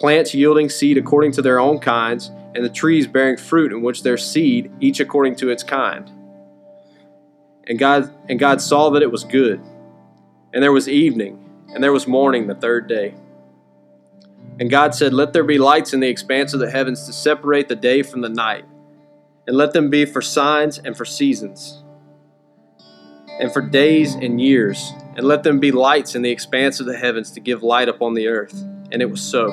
plants yielding seed according to their own kinds, and the trees bearing fruit in which their seed, each according to its kind. And God and God saw that it was good. And there was evening, and there was morning the third day. And God said, Let there be lights in the expanse of the heavens to separate the day from the night, and let them be for signs and for seasons, and for days and years, and let them be lights in the expanse of the heavens to give light upon the earth. And it was so.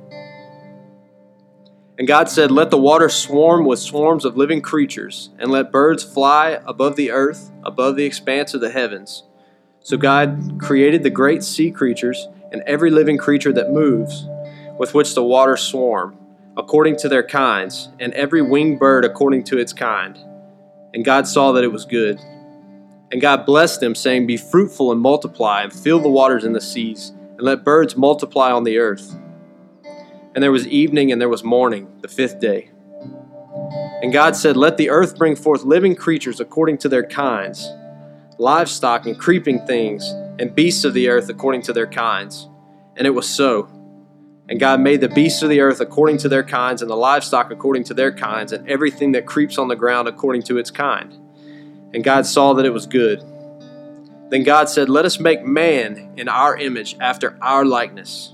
And God said, Let the water swarm with swarms of living creatures, and let birds fly above the earth, above the expanse of the heavens. So God created the great sea creatures and every living creature that moves, with which the waters swarm, according to their kinds, and every winged bird according to its kind. And God saw that it was good. And God blessed them, saying, Be fruitful and multiply, and fill the waters in the seas, and let birds multiply on the earth. And there was evening and there was morning, the fifth day. And God said, Let the earth bring forth living creatures according to their kinds, livestock and creeping things, and beasts of the earth according to their kinds. And it was so. And God made the beasts of the earth according to their kinds, and the livestock according to their kinds, and everything that creeps on the ground according to its kind. And God saw that it was good. Then God said, Let us make man in our image, after our likeness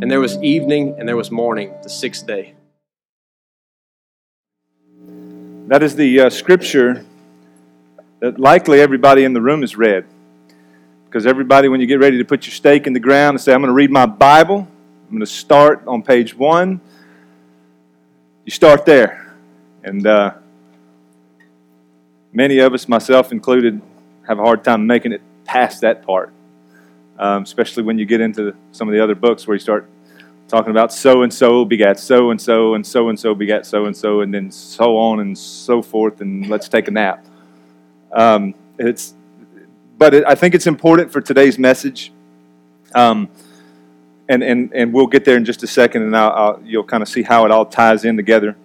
And there was evening and there was morning, the sixth day. That is the uh, scripture that likely everybody in the room has read. Because everybody, when you get ready to put your stake in the ground and say, I'm going to read my Bible, I'm going to start on page one, you start there. And uh, many of us, myself included, have a hard time making it past that part um, especially when you get into some of the other books where you start talking about so and so begat so and so and so and so begat so and so and then so on and so forth and let's take a nap. Um, it's, but it, I think it's important for today's message. Um, and, and, and we'll get there in just a second, and I'll, I'll, you'll kind of see how it all ties in together.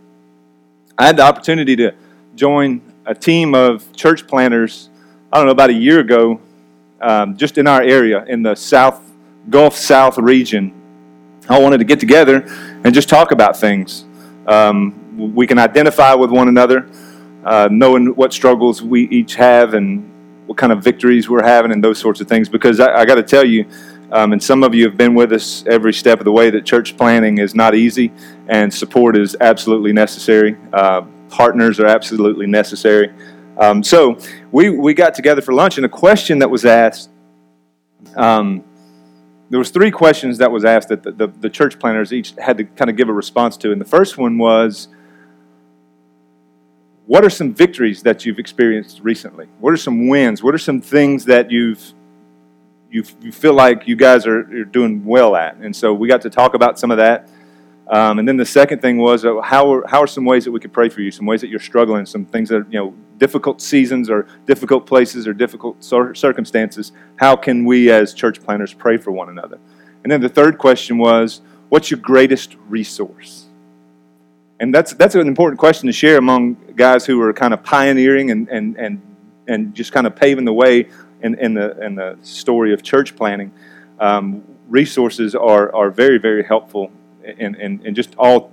I had the opportunity to join a team of church planters, I don't know, about a year ago, um, just in our area, in the South Gulf South region. I wanted to get together and just talk about things. Um, we can identify with one another, uh, knowing what struggles we each have and what kind of victories we're having and those sorts of things. Because I, I got to tell you, um, and some of you have been with us every step of the way that church planting is not easy and support is absolutely necessary. Uh, partners are absolutely necessary. Um, so we, we got together for lunch, and a question that was asked um, there was three questions that was asked that the, the, the, church planters each had to kind of give a response to and the first one was what are some victories that you've experienced recently what are some wins what are some things that you've you, you feel like you guys are, are doing well at. And so we got to talk about some of that. Um, and then the second thing was uh, how, are, how are some ways that we could pray for you, some ways that you're struggling, some things that, are, you know, difficult seasons or difficult places or difficult circumstances. How can we as church planters pray for one another? And then the third question was, what's your greatest resource? And that's, that's an important question to share among guys who are kind of pioneering and, and, and, and just kind of paving the way in, in, the, in the story of church planting, um, resources are, are very, very helpful in, in, in just all,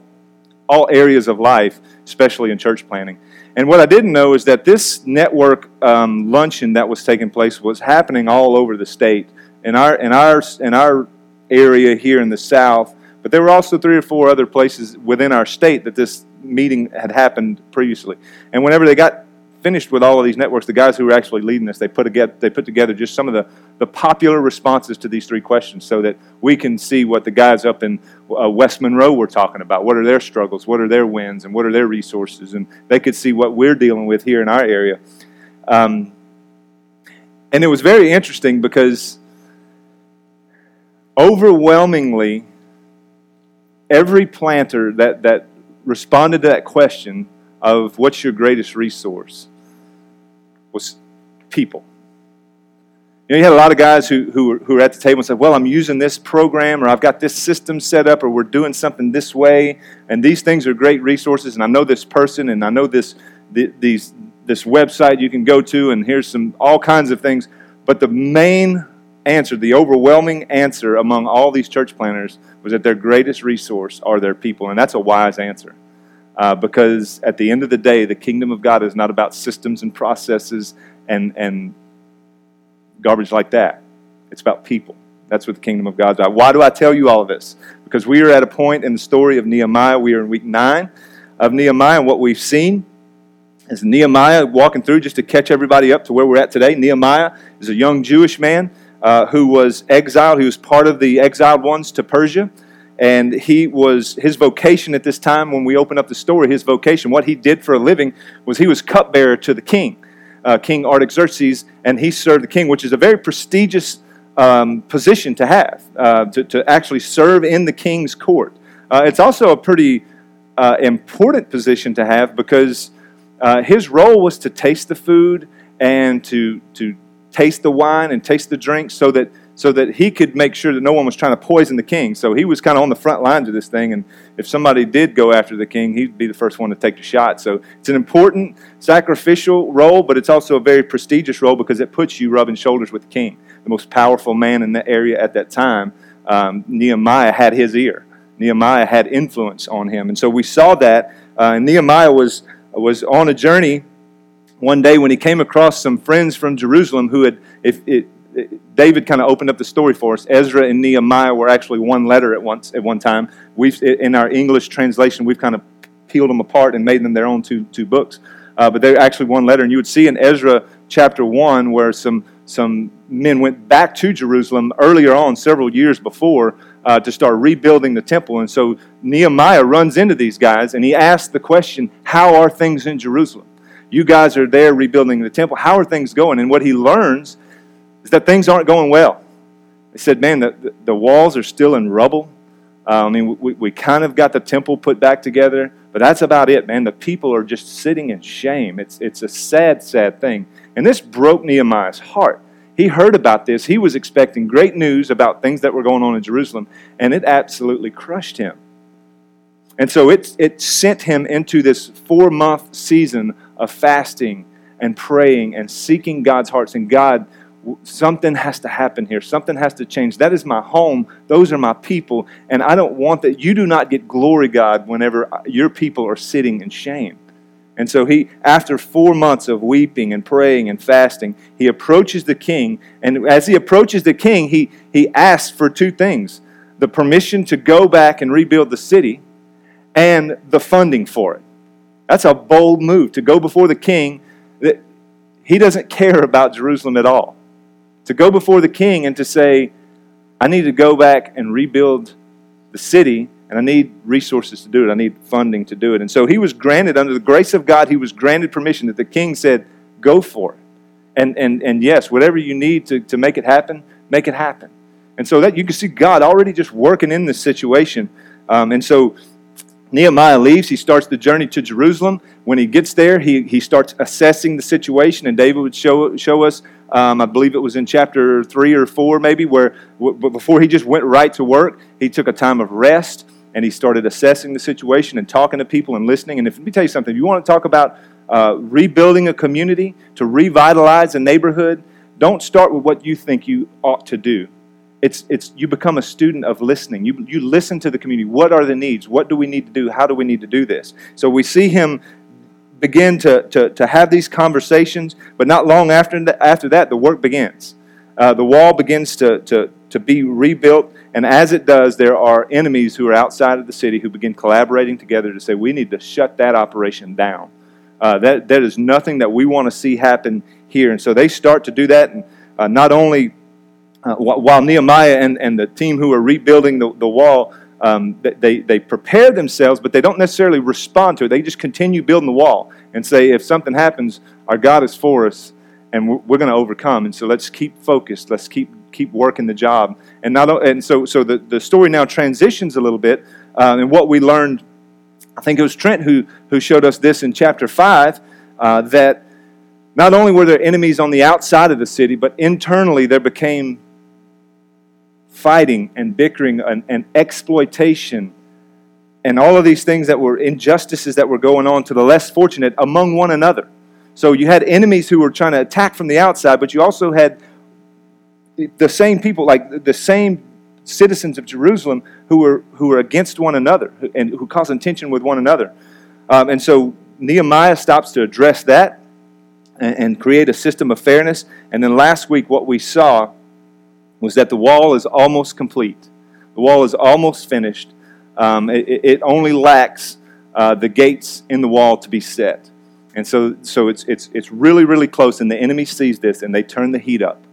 all areas of life, especially in church planting. And what I didn't know is that this network um, luncheon that was taking place was happening all over the state. In our, in, our, in our area here in the South, but there were also three or four other places within our state that this meeting had happened previously. And whenever they got finished with all of these networks, the guys who were actually leading this, they put they put together just some of the, the popular responses to these three questions so that we can see what the guys up in uh, West Monroe were talking about. What are their struggles? What are their wins? And what are their resources? And they could see what we're dealing with here in our area. Um, and it was very interesting because overwhelmingly, every planter that, that responded to that question of what's your greatest resource was people. You know, you had a lot of guys who, who, were, who were at the table and said, Well, I'm using this program, or I've got this system set up, or we're doing something this way, and these things are great resources, and I know this person, and I know this, the, these, this website you can go to, and here's some all kinds of things. But the main answer, the overwhelming answer among all these church planters was that their greatest resource are their people, and that's a wise answer. Uh, because at the end of the day, the kingdom of God is not about systems and processes and, and garbage like that. It's about people. That's what the kingdom of God's about. Why do I tell you all of this? Because we are at a point in the story of Nehemiah. We are in week nine of Nehemiah, and what we've seen is Nehemiah walking through just to catch everybody up to where we're at today. Nehemiah is a young Jewish man uh, who was exiled. He was part of the exiled ones to Persia and he was his vocation at this time when we open up the story his vocation what he did for a living was he was cupbearer to the king uh, king artaxerxes and he served the king which is a very prestigious um, position to have uh, to, to actually serve in the king's court. Uh, it's also a pretty uh, important position to have because uh, his role was to taste the food and to to taste the wine and taste the drink so that so that he could make sure that no one was trying to poison the king. So he was kind of on the front lines of this thing. And if somebody did go after the king, he'd be the first one to take the shot. So it's an important sacrificial role, but it's also a very prestigious role because it puts you rubbing shoulders with the king, the most powerful man in the area at that time. Um, Nehemiah had his ear. Nehemiah had influence on him. And so we saw that. Uh, Nehemiah was, was on a journey one day when he came across some friends from Jerusalem who had, if it, David kind of opened up the story for us. Ezra and Nehemiah were actually one letter at once at one time. We've in our English translation we've kind of peeled them apart and made them their own two two books. Uh, but they're actually one letter, and you would see in Ezra chapter one where some some men went back to Jerusalem earlier on, several years before, uh, to start rebuilding the temple. And so Nehemiah runs into these guys and he asks the question, "How are things in Jerusalem? You guys are there rebuilding the temple. How are things going?" And what he learns is that things aren't going well. They said, man, the, the walls are still in rubble. Uh, I mean, we, we kind of got the temple put back together, but that's about it, man. The people are just sitting in shame. It's, it's a sad, sad thing. And this broke Nehemiah's heart. He heard about this. He was expecting great news about things that were going on in Jerusalem, and it absolutely crushed him. And so it, it sent him into this four month season of fasting and praying and seeking God's hearts. And God, something has to happen here. Something has to change. That is my home. Those are my people. And I don't want that. You do not get glory, God, whenever uh, your people are sitting in shame. And so he, after four months of weeping and praying and fasting, he approaches the king. And as he approaches the king, he, he asks for two things the permission to go back and rebuild the city and the funding for it. That's a bold move to go before the king. That he doesn't care about Jerusalem at all. To go before the king and to say, I need to go back and rebuild the city, and I need resources to do it. I need funding to do it. And so he was granted, under the grace of God, he was granted permission that the king said, Go for it. And, and, and yes, whatever you need to, to make it happen, make it happen. And so that you can see God already just working in this situation. Um, and so Nehemiah leaves. He starts the journey to Jerusalem. When he gets there, he, he starts assessing the situation, and David would show, show us, um, I believe it was in chapter 3 or 4 maybe, where w- before he just went right to work, he took a time of rest and he started assessing the situation and talking to people and listening. And if, let me tell you something, if you want to talk about uh, rebuilding a community, to revitalize a neighborhood, don't start with what you think you ought to do it's, it's you become a student of listening. You, you listen to the community. What are the needs? What do we need to do? How do we need to do this? So we see him begin to, to, to have these conversations, but not long after, after that, the work begins. Uh, the wall begins to, to, to be rebuilt, and as it does, there are enemies who are outside of the city who begin collaborating together to say, we need to shut that operation down. Uh, that, that is nothing that we want to see happen here. And so they start to do that, and uh, not only uh, while Nehemiah and, and the team who are rebuilding the, the wall, um, they, they prepare themselves, but they don't necessarily respond to it. They just continue building the wall and say, if something happens, our God is for us and we're, we're going to overcome. And so let's keep focused. Let's keep, keep working the job. And, not, and so, so the, the story now transitions a little bit. Uh, and what we learned, I think it was Trent who, who showed us this in chapter 5, uh, that not only were there enemies on the outside of the city, but internally there became fighting and bickering and, and exploitation and all of these things that were injustices that were going on to the less fortunate among one another. So you had enemies who were trying to attack from the outside, but you also had the same people, like the same citizens of Jerusalem, who were who were against one another and who caused tension with one another. Um, and so Nehemiah stops to address that and, and create a system of fairness. And then last week, what we saw was that the wall is almost complete. The wall is almost finished. Um, it, it, only lacks uh, the gates in the wall to be set. And so, so it's, it's, it's really, really close, and the enemy sees this and they turn the heat up.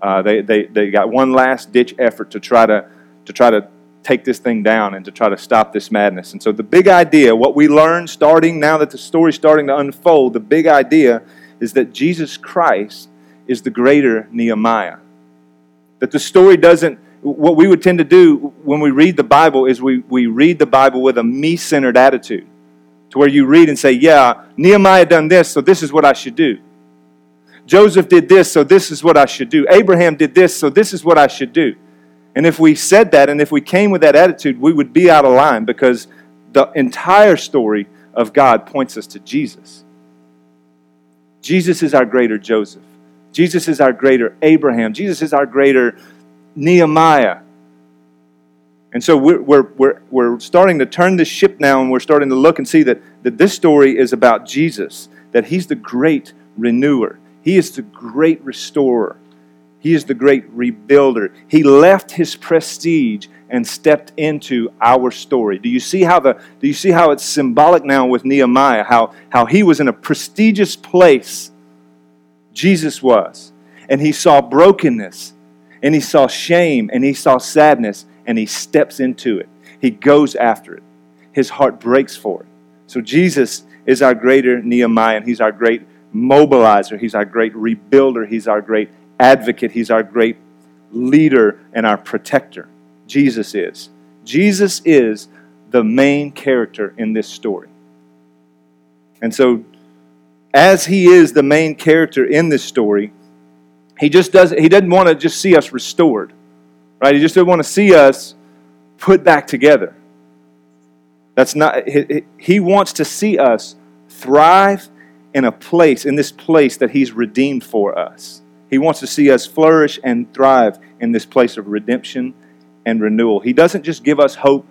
Uh, they, they, they got one last ditch effort to try to, to try to take this thing down and to try to stop this madness. And so, the big idea, what we learn starting now that the story's starting to unfold, the big idea is that Jesus Christ is the greater Nehemiah. That the story doesn't, what we would tend to do when we read the Bible is we, we read the Bible with a me centered attitude. To where you read and say, yeah, Nehemiah done this, so this is what I should do. Joseph did this, so this is what I should do. Abraham did this, so this is what I should do. And if we said that and if we came with that attitude, we would be out of line because the entire story of God points us to Jesus. Jesus is our greater Joseph. Jesus is our greater Abraham. Jesus is our greater Nehemiah. And so we're, we're, we're, we're starting to turn the ship now and we're starting to look and see that, that this story is about Jesus, that he's the great renewer, he is the great restorer, he is the great rebuilder. He left his prestige and stepped into our story. Do you see how the do you see how it's symbolic now with Nehemiah? How how he was in a prestigious place Jesus was. And he saw brokenness, and he saw shame, and he saw sadness, and he steps into it. He goes after it. His heart breaks for it. So Jesus is our greater Nehemiah, and he's our great mobilizer. He's our great rebuilder. He's our great advocate. He's our great leader and our protector. Jesus is. Jesus is the main character in this story. And so as he is the main character in this story, He just does he doesn't want to just see us restored. Right? He just doesn't want to see us put back together. That's not he, wants to see us thrive in a place, in this place that he's redeemed for us. He wants to see us flourish and thrive in this place of redemption and renewal. He doesn't just give us hope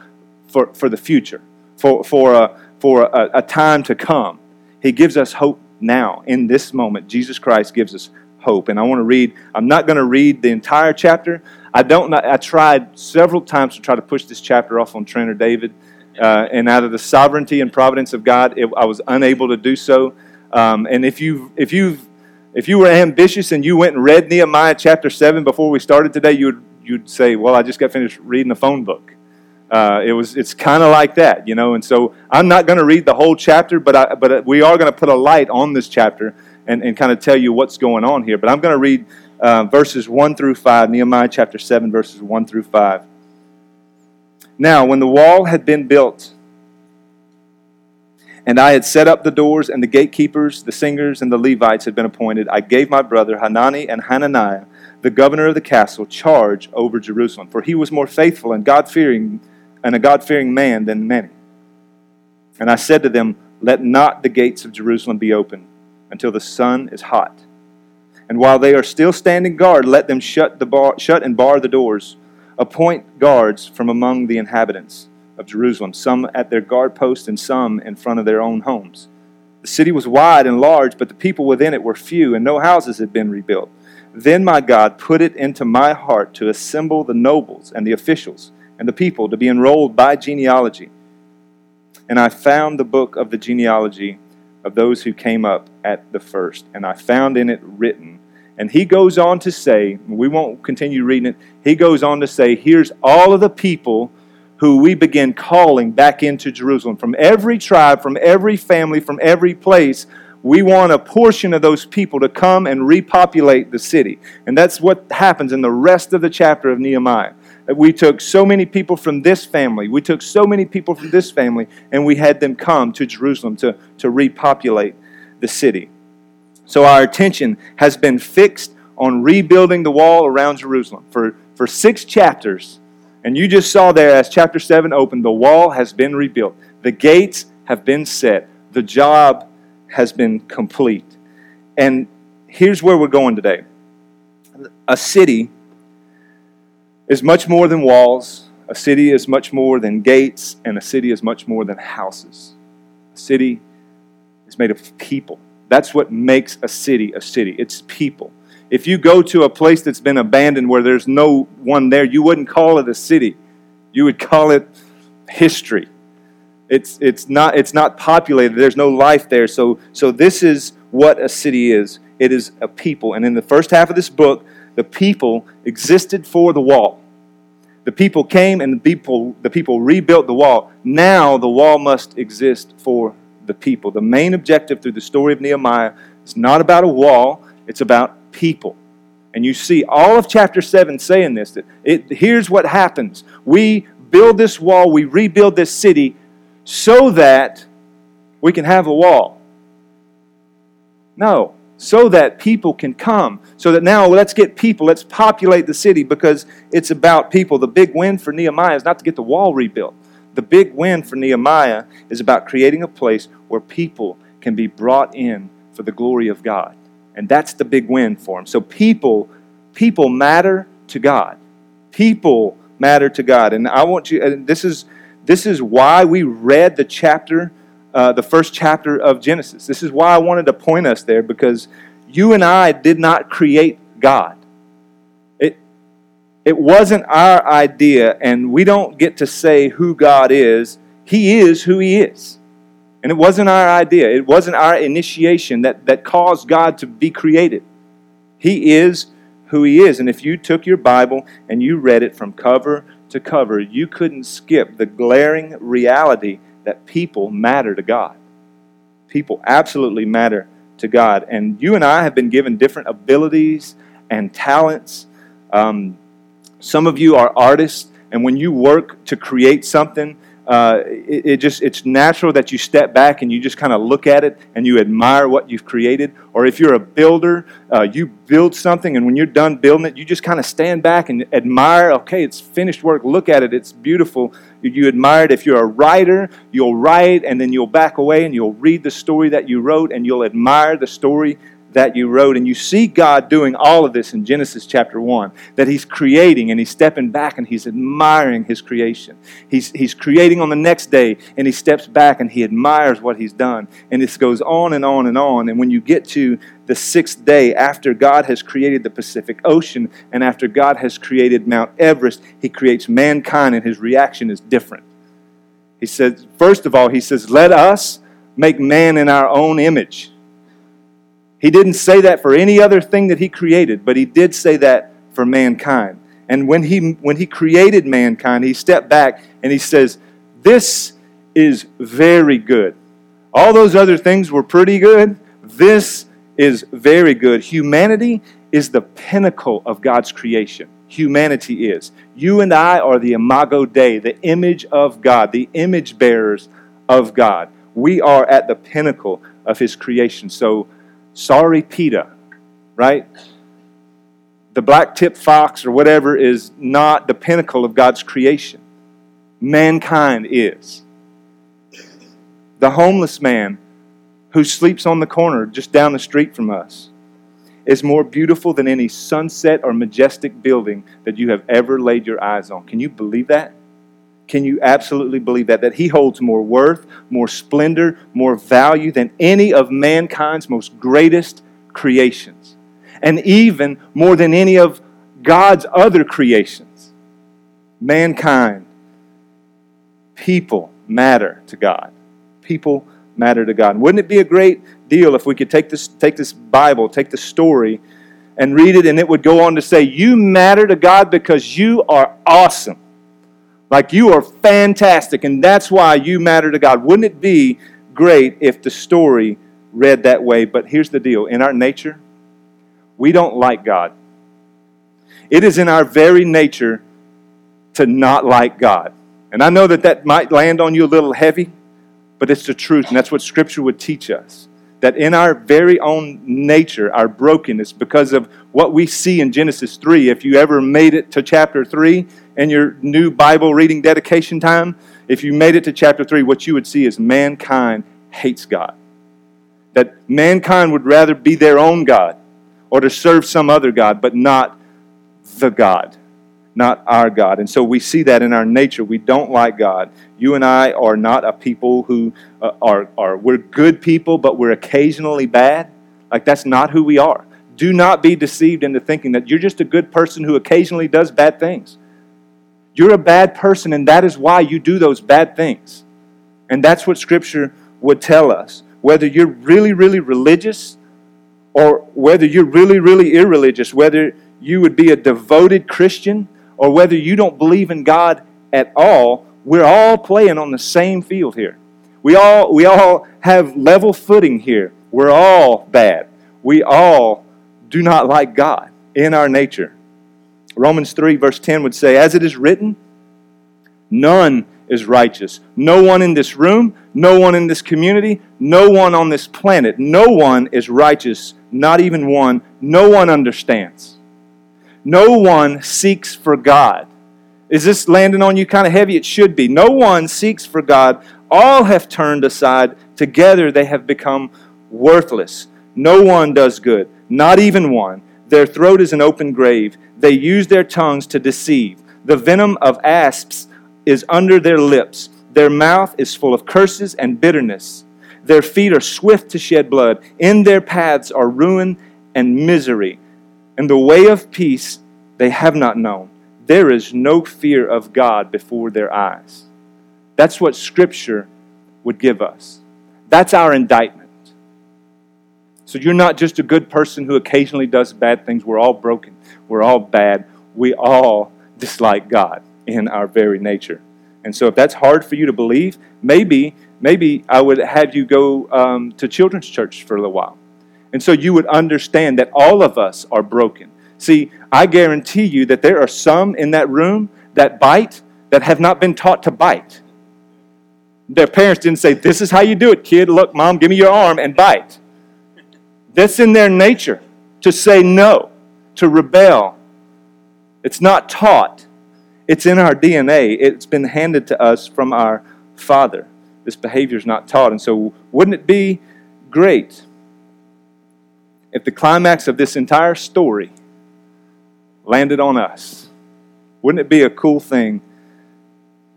for, for the future, for, for, a, for a, a time to come. He gives us hope now, in this moment. Jesus Christ gives us hope. And I want to read, I'm not going to read the entire chapter. I don't. I tried several times to try to push this chapter off on Trent or David, uh, and out of the sovereignty and providence of God, it, I was unable to do so. Um, and if you if you if you were ambitious and you went and read Nehemiah chapter seven before we started today, you would you'd say, "Well, I just got finished reading a phone book." Uh, it was it's kind of like that, you know. And so I'm not going to read the whole chapter, but I, but we are going to put a light on this chapter and, and kind of tell you what's going on here. But I'm going to read uh, verses one through five, Nehemiah chapter seven, verses one through five. Now, when the wall had been built, and I had set up the doors, and the gatekeepers, the singers, and the Levites had been appointed, I gave my brother Hanani and Hananiah, the governor of the castle, charge over Jerusalem, for he was more faithful and God fearing and a God fearing man than many. And I said to them, Let not the gates of Jerusalem be open until the sun is hot. And while they are still standing guard, let them shut, the bar, shut and bar the doors. Appoint guards from among the inhabitants of Jerusalem, some at their guard posts and some in front of their own homes. The city was wide and large, but the people within it were few, and no houses had been rebuilt. Then my God put it into my heart to assemble the nobles and the officials and the people to be enrolled by genealogy. And I found the book of the genealogy of those who came up at the first, and I found in it written. And he goes on to say, we won't continue reading it, he goes on to say, here's all of the people who we begin calling back into Jerusalem. From every tribe, from every family, from every place, we want a portion of those people to come and repopulate the city. And that's what happens in the rest of the chapter of Nehemiah. We took so many people from this family, we took so many people from this family, and we had them come to Jerusalem to, to repopulate the city. So our attention has been fixed on rebuilding the wall around Jerusalem. For, for six chapters, and you just saw there as chapter 7 opened, the wall has been rebuilt. The gates have been set. The job has been complete. And here's where we're going today a city is much more than walls, a city is much more than gates, and a city is much more than houses. A city is made of people. That's what makes a city a city. It's people. If you go to a place that's been abandoned where there's no one there, you wouldn't call it a city. You would call it history. It's, it's, not, it's not populated. There's no life there. So, so this is what a city is it is a people. And in the first half of this book, the people existed for the wall. The people came and the people, the people rebuilt the wall. Now the wall must exist for the people. The main objective through the story of Nehemiah is not about a wall, it's about people. And you see all of chapter 7 saying this that it, here's what happens. We build this wall, we rebuild this city so that we can have a wall. No, so that people can come. So that now let's get people, let's populate the city because it's about people. The big win for Nehemiah is not to get the wall rebuilt. The big win for Nehemiah is about creating a place where people can be brought in for the glory of God. And that's the big win for him. So people, people matter to God. People matter to God. And I want you, and this is this is why we read the chapter, uh, the first chapter of Genesis. This is why I wanted to point us there because you and I did not create God. It, it wasn't our idea, and we don't get to say who God is. He is who He is. And it wasn't our idea, it wasn't our initiation that, that caused God to be created. He is who He is. And if you took your Bible and you read it from cover to cover, you couldn't skip the glaring reality that people matter to God. People absolutely matter to God. And you and I have been given different abilities and talents. Um, some of you are artists, and when you work to create something, uh, it, it, just it's natural that you step back and you just kind of look at it and you admire what you've created. Or if you're a builder uh, you build something and when you're done building it you just kind of stand back and admire okay it's finished work look at it it's beautiful. You, you admire it. If you're a writer you'll write and then you'll back away and you'll read the story that you wrote and you'll admire the story that you wrote. And you see God doing all of this in Genesis chapter 1 that He's creating and He's stepping back and He's admiring His creation. He's, he's creating on the next day and He steps back and He admires what He's done. And this goes on and on and on. And when you get to the sixth day, after God has created the Pacific Ocean and after God has created Mount Everest, He creates mankind and His reaction is different. He says, first of all, He says, Let us make man in our own image he didn't say that for any other thing that he created, but he did say that for mankind. And when he, when he created mankind, he stepped back and he says, This is very good. All those other things were pretty good. This is very good. Humanity is the pinnacle of God's creation. Humanity is. You and I are the imago Dei, the image of God, the image bearers of God. We are at the pinnacle of His creation. So, Sorry, PETA, right? The black tip fox or whatever is not the pinnacle of God's creation. Mankind is. The homeless man who sleeps on the corner just down the street from us is more beautiful than any sunset or majestic building that you have ever laid your eyes on. Can you believe that? Can you absolutely believe that? That he holds more worth, more splendor, more value than any of mankind's most greatest creations. And even more than any of God's other creations. Mankind, people matter to God. People matter to God. Wouldn't it be a great deal if we could take this, take this Bible, take the story, and read it, and it would go on to say, You matter to God because you are awesome. Like you are fantastic, and that's why you matter to God. Wouldn't it be great if the story read that way? But here's the deal in our nature, we don't like God. It is in our very nature to not like God. And I know that that might land on you a little heavy, but it's the truth, and that's what Scripture would teach us. That in our very own nature, our brokenness, because of what we see in Genesis 3, if you ever made it to chapter 3, in your new Bible reading dedication time, if you made it to chapter 3, what you would see is mankind hates God. That mankind would rather be their own God or to serve some other God, but not the God, not our God. And so we see that in our nature. We don't like God. You and I are not a people who uh, are, are, we're good people, but we're occasionally bad. Like that's not who we are. Do not be deceived into thinking that you're just a good person who occasionally does bad things. You're a bad person, and that is why you do those bad things. And that's what Scripture would tell us. Whether you're really, really religious or whether you're really, really irreligious, whether you would be a devoted Christian or whether you don't believe in God at all, we're all playing on the same field here. We all, we all have level footing here. We're all bad. We all do not like God in our nature. Romans 3, verse 10 would say, As it is written, none is righteous. No one in this room, no one in this community, no one on this planet, no one is righteous, not even one. No one understands. No one seeks for God. Is this landing on you kind of heavy? It should be. No one seeks for God. All have turned aside. Together they have become worthless. No one does good, not even one. Their throat is an open grave. They use their tongues to deceive. The venom of asps is under their lips. Their mouth is full of curses and bitterness. Their feet are swift to shed blood. In their paths are ruin and misery. And the way of peace they have not known. There is no fear of God before their eyes. That's what Scripture would give us. That's our indictment. So you're not just a good person who occasionally does bad things. We're all broken. We're all bad. We all dislike God in our very nature. And so if that's hard for you to believe, maybe maybe I would have you go um, to children's church for a little while. And so you would understand that all of us are broken. See, I guarantee you that there are some in that room that bite that have not been taught to bite. Their parents didn't say, This is how you do it, kid. Look, mom, give me your arm and bite. That's in their nature to say no, to rebel. It's not taught, it's in our DNA. It's been handed to us from our Father. This behavior is not taught. And so, wouldn't it be great if the climax of this entire story landed on us? Wouldn't it be a cool thing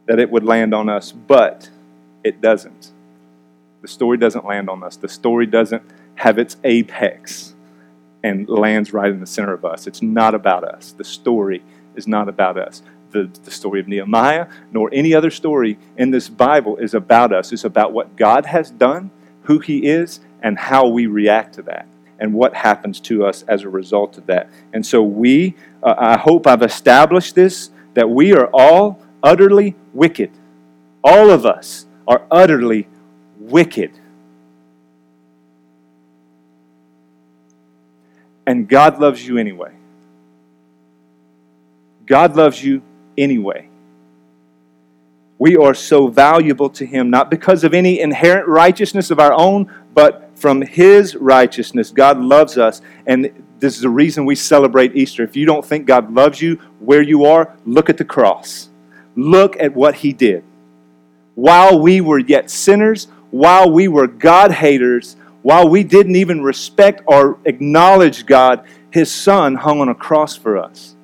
that it would land on us? But it doesn't. The story doesn't land on us. The story doesn't have its apex and lands right in the center of us. It's not about us. The story is not about us. The, the story of Nehemiah, nor any other story in this Bible, is about us. It's about what God has done, who He is, and how we react to that, and what happens to us as a result of that. And so, we, uh, I hope I've established this, that we are all utterly wicked. All of us are utterly wicked. And God loves you anyway. God loves you anyway. We are so valuable to Him, not because of any inherent righteousness of our own, but from His righteousness. God loves us, and this is the reason we celebrate Easter. If you don't think God loves you where you are, look at the cross. Look at what He did while we were yet sinners, while we were God haters, while we didn't even respect or acknowledge God, His Son hung on a cross for us.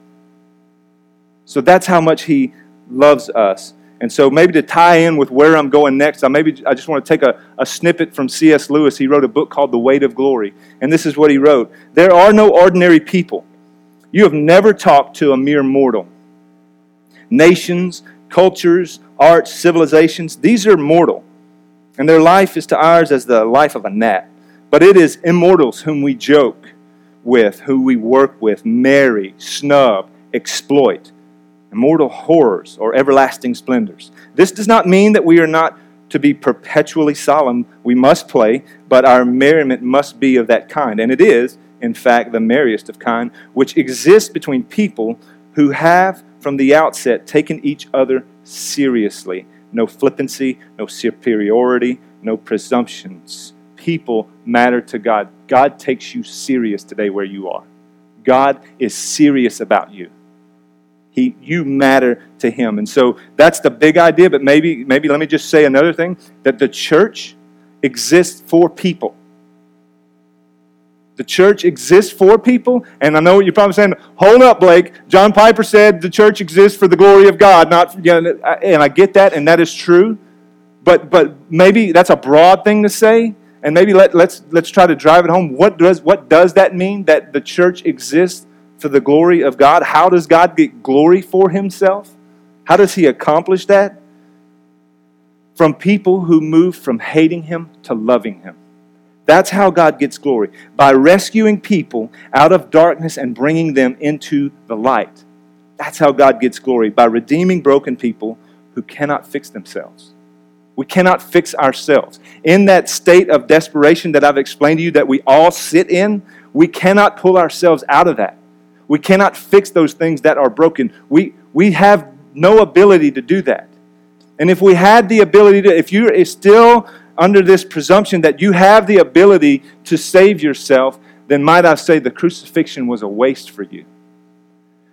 So that's how much He loves us. And so, maybe to tie in with where I'm going next, I maybe I just want to take a, a snippet from C.S. Lewis. He wrote a book called The Weight of Glory. And this is what he wrote There are no ordinary people. You have never talked to a mere mortal. Nations, cultures, arts, civilizations, these are mortal, and their life is to ours as the life of a gnat. But it is immortals whom we joke with, who we work with, marry, snub, exploit, immortal horrors or everlasting splendors. This does not mean that we are not to be perpetually solemn. We must play, but our merriment must be of that kind. And it is, in fact, the merriest of kind, which exists between people who have from the outset taken each other seriously. No flippancy, no superiority, no presumptions. People matter to God. God takes you serious today where you are. God is serious about you. He, you matter to him. And so that's the big idea, but maybe, maybe let me just say another thing that the church exists for people. The church exists for people, and I know what you're probably saying, "Hold up, Blake." John Piper said the church exists for the glory of God, not you know, and I get that, and that is true. But but maybe that's a broad thing to say, and maybe let, let's let's try to drive it home. What does what does that mean that the church exists for the glory of God? How does God get glory for Himself? How does He accomplish that? From people who move from hating Him to loving Him. That's how God gets glory by rescuing people out of darkness and bringing them into the light. That's how God gets glory by redeeming broken people who cannot fix themselves. We cannot fix ourselves. In that state of desperation that I've explained to you that we all sit in, we cannot pull ourselves out of that. We cannot fix those things that are broken. We, we have no ability to do that. And if we had the ability to, if you're still under this presumption that you have the ability to save yourself, then might I say the crucifixion was a waste for you.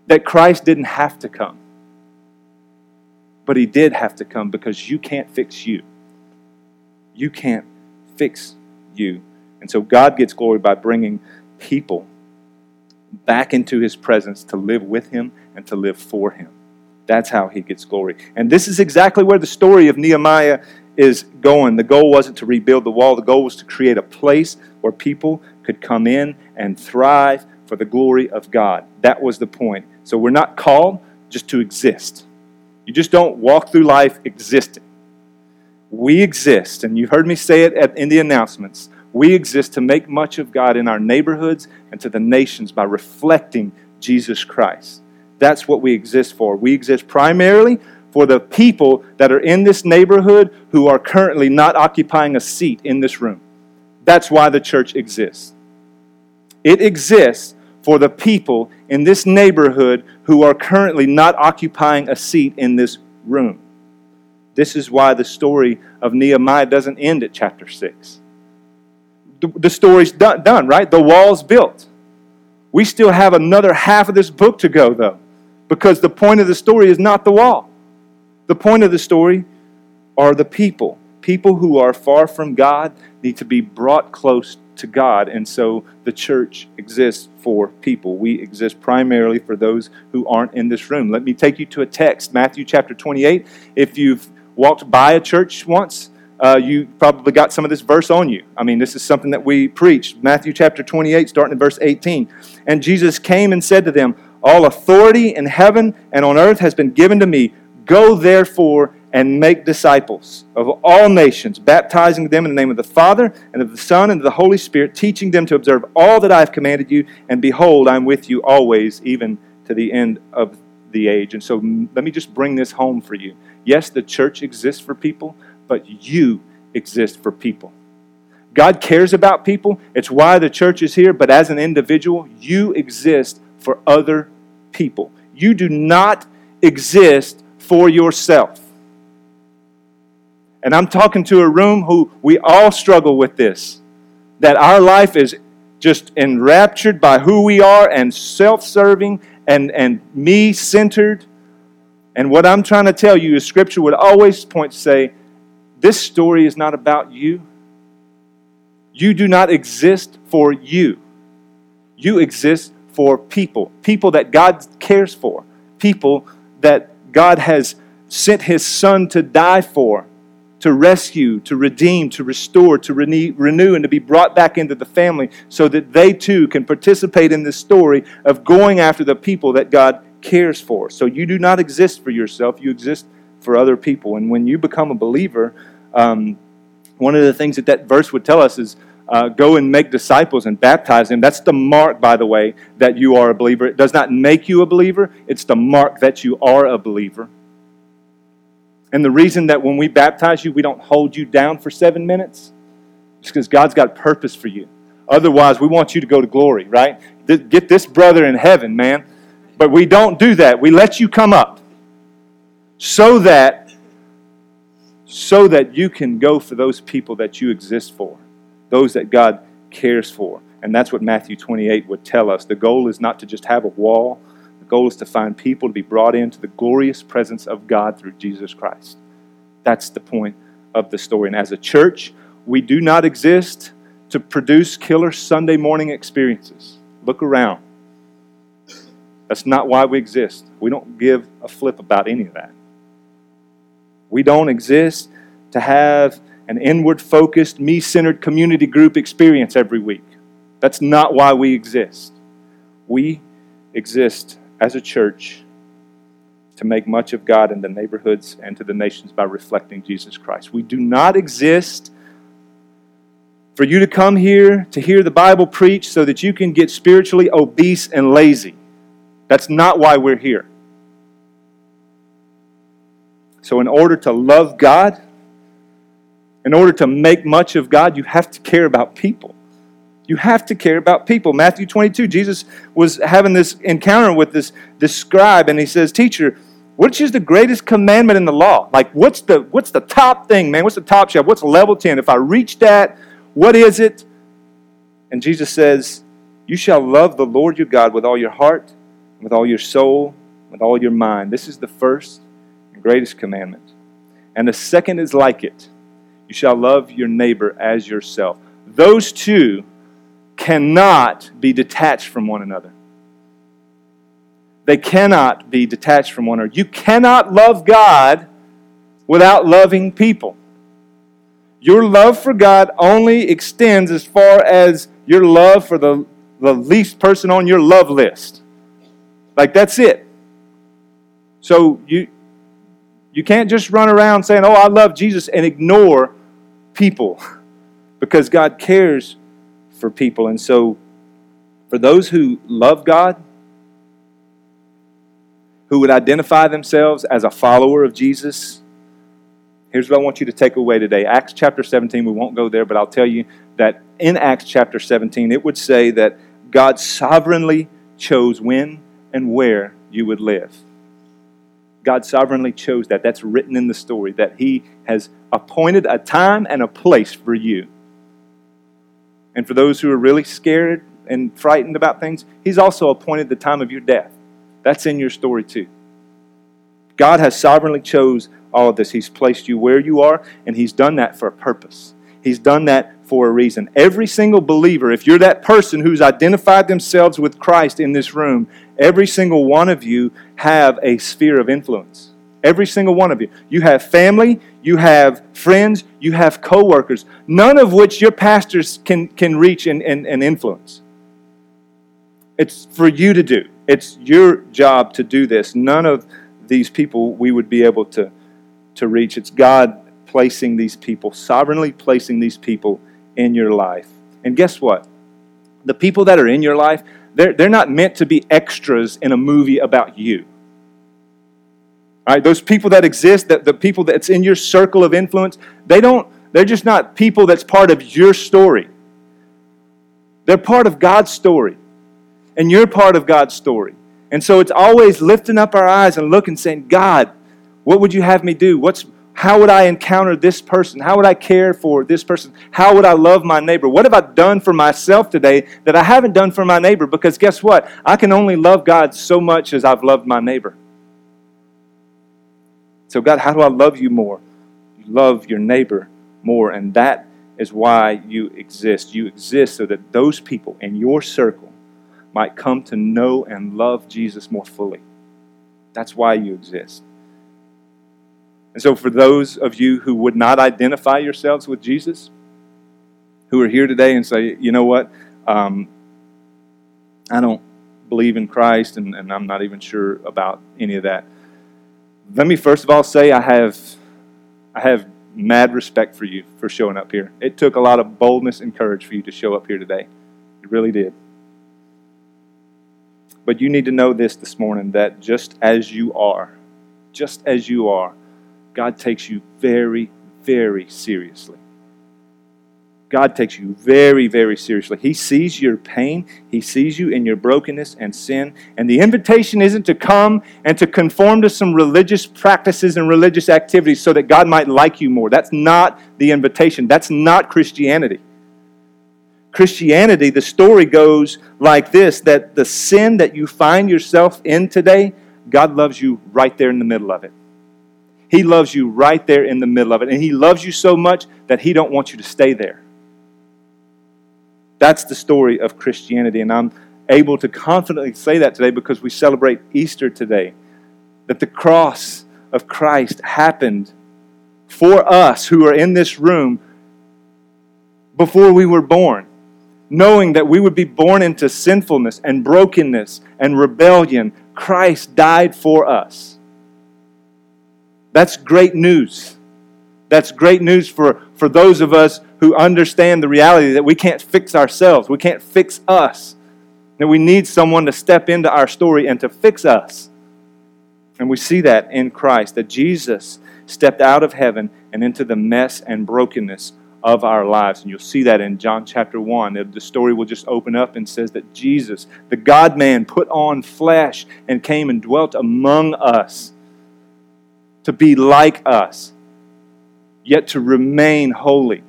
That Christ didn't have to come. But he did have to come because you can't fix you. You can't fix you. And so God gets glory by bringing people back into his presence to live with him and to live for him. That's how he gets glory. And this is exactly where the story of Nehemiah is going. The goal wasn't to rebuild the wall, the goal was to create a place where people could come in and thrive for the glory of God. That was the point. So we're not called just to exist. You just don't walk through life existing. We exist, and you've heard me say it at, in the announcements. We exist to make much of God in our neighborhoods and to the nations by reflecting Jesus Christ. That's what we exist for. We exist primarily for the people that are in this neighborhood who are currently not occupying a seat in this room. That's why the church exists. It exists for the people in this neighborhood who are currently not occupying a seat in this room. This is why the story of Nehemiah doesn't end at chapter 6. The, story's done, done, right? The wall's built. We still have another half of this book to go, though, because the point of the story is not the wall. The point of the story are the people. People who are far from God need to be brought close to God, and so the church exists for people. We exist primarily for those who aren't in this room. Let me take you to a text, Matthew chapter 28. If you've walked by a church once, uh, you probably got some of this verse on you. I mean, this is something that we preach. Matthew chapter 28, starting in verse 18. And Jesus came and said to them, All authority in heaven and on earth has been given to me. Go therefore and make disciples of all nations, baptizing them in the name of the Father and of the Son and of the Holy Spirit, teaching them to observe all that I have commanded you. And behold, I'm with you always, even to the end of the age. And so let me just bring this home for you. Yes, the church exists for people, but you exist for people. God cares about people. It's why the church is here, but as an individual, you exist for other people. You do not exist for yourself. And I'm talking to a room who we all struggle with this that our life is just enraptured by who we are and self serving and, and me centered. And what I'm trying to tell you is Scripture would always point to say, this story is not about you. You do not exist for you. You exist for people, people that God cares for, people that God has sent His Son to die for, to rescue, to redeem, to restore, to renew, and to be brought back into the family so that they too can participate in this story of going after the people that God cares for. So you do not exist for yourself, you exist for other people. And when you become a believer, um, one of the things that that verse would tell us is uh, go and make disciples and baptize them. That's the mark, by the way, that you are a believer. It does not make you a believer, it's the mark that you are a believer. And the reason that when we baptize you, we don't hold you down for seven minutes is because God's got purpose for you. Otherwise, we want you to go to glory, right? Get this brother in heaven, man. But we don't do that. We let you come up so that so that you can go for those people that you exist for, those that God cares for. And that's what Matthew 28 would tell us. The goal is not to just have a wall, the goal is to find people to be brought into the glorious presence of God through Jesus Christ. That's the point of the story. And as a church, we do not exist to produce killer Sunday morning experiences. Look around. That's not why we exist. We don't give a flip about any of that. We don't exist to have an inward focused, me centered community group experience every week. That's not why we exist. We exist as a church to make much of God in the neighborhoods and to the nations by reflecting Jesus Christ. We do not exist for you to come here to hear the Bible preached so that you can get spiritually obese and lazy. That's not why we're here. So, in order to love God, in order to make much of God, you have to care about people. You have to care about people. Matthew 22, Jesus was having this encounter with this, this scribe, and he says, Teacher, which is the greatest commandment in the law? Like, what's the, what's the top thing, man? What's the top shelf? What's level 10? If I reach that, what is it? And Jesus says, You shall love the Lord your God with all your heart, with all your soul, with all your mind. This is the first greatest commandment. And the second is like it you shall love your neighbor as yourself. Those two cannot be detached from one another. They cannot be detached from one another. You cannot love God without loving people. Your love for God only extends as far as your love for the, the least person on your love list. Like, that's it. So, you, you can't just run around saying, Oh, I love Jesus, and ignore people because God cares for people. And so, for those who love God, who would identify themselves as a follower of Jesus, here's what I want you to take away today. Acts chapter 17, we won't go there, but I'll tell you that in Acts chapter 17, it would say that God sovereignly chose when and where you would live. God sovereignly chose that. That's written in the story that He has appointed a time and a place for you. And for those who are really scared and frightened about things, He's also appointed the time of your death. That's in your story too. God has sovereignly chose all of this. He's placed you where you are, and He's done that for a purpose. He's done that for a reason. Every single believer, if you're that person who's identified themselves with Christ in this room, every single one of you have a sphere of influence. Every single one of you. You have family, you have friends, you have coworkers, none of which your pastors can, can reach and, and, and influence. It's for you to do. It's your job to do this. None of these people we would be able to, to reach. It's God placing these people, sovereignly placing these people in your life. And guess what? The people that are in your life, they're, they're not meant to be extras in a movie about you. All right, those people that exist, that the people that's in your circle of influence, they don't, they're just not people that's part of your story. They're part of God's story. And you're part of God's story. And so it's always lifting up our eyes and looking, saying, God, what would you have me do? What's, how would I encounter this person? How would I care for this person? How would I love my neighbor? What have I done for myself today that I haven't done for my neighbor? Because guess what? I can only love God so much as I've loved my neighbor. So, God, how do I love you more? You love your neighbor more, and that is why you exist. You exist so that those people in your circle might come to know and love Jesus more fully. That's why you exist. And so, for those of you who would not identify yourselves with Jesus, who are here today and say, you know what, um, I don't believe in Christ and, and I'm not even sure about any of that. Let me first of all say I have, I have mad respect for you for showing up here. It took a lot of boldness and courage for you to show up here today. It really did. But you need to know this this morning that just as you are, just as you are, God takes you very, very seriously. God takes you very, very seriously. He sees your pain. He sees you in your brokenness and sin. And the invitation isn't to come and to conform to some religious practices and religious activities so that God might like you more. That's not the invitation. That's not Christianity. Christianity, the story goes like this that the sin that you find yourself in today, God loves you right there in the middle of it. He loves you right there in the middle of it. And He loves you so much that He don't want you to stay there. That's the story of Christianity. And I'm able to confidently say that today because we celebrate Easter today. That the cross of Christ happened for us who are in this room before we were born knowing that we would be born into sinfulness and brokenness and rebellion, Christ died for us. That's great news. That's great news for, for those of us who understand the reality that we can't fix ourselves, we can't fix us, that we need someone to step into our story and to fix us. And we see that in Christ, that Jesus stepped out of heaven and into the mess and brokenness of our lives. And you'll see that in John chapter 1. The story will just open up and says that Jesus, the God man, put on flesh and came and dwelt among us to be like us, yet to remain holy.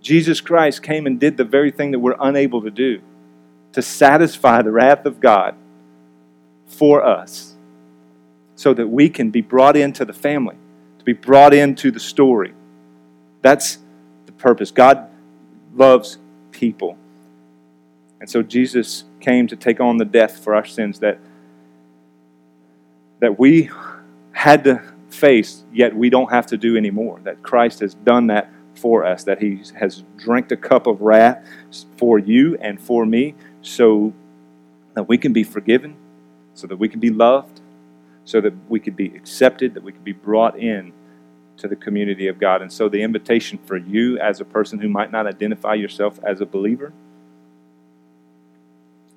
Jesus Christ came and did the very thing that we're unable to do to satisfy the wrath of God for us so that we can be brought into the family, to be brought into the story. That's the purpose. God loves people. And so Jesus came to take on the death for our sins that, that we had to face, yet we don't have to do anymore. That Christ has done that for us, that He has drank a cup of wrath for you and for me, so that we can be forgiven, so that we can be loved, so that we could be accepted, that we could be brought in to the community of God. And so, the invitation for you as a person who might not identify yourself as a believer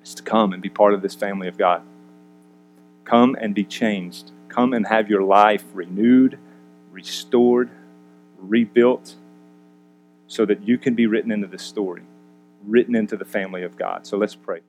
is to come and be part of this family of God. Come and be changed. Come and have your life renewed, restored, rebuilt, so that you can be written into the story, written into the family of God. So, let's pray.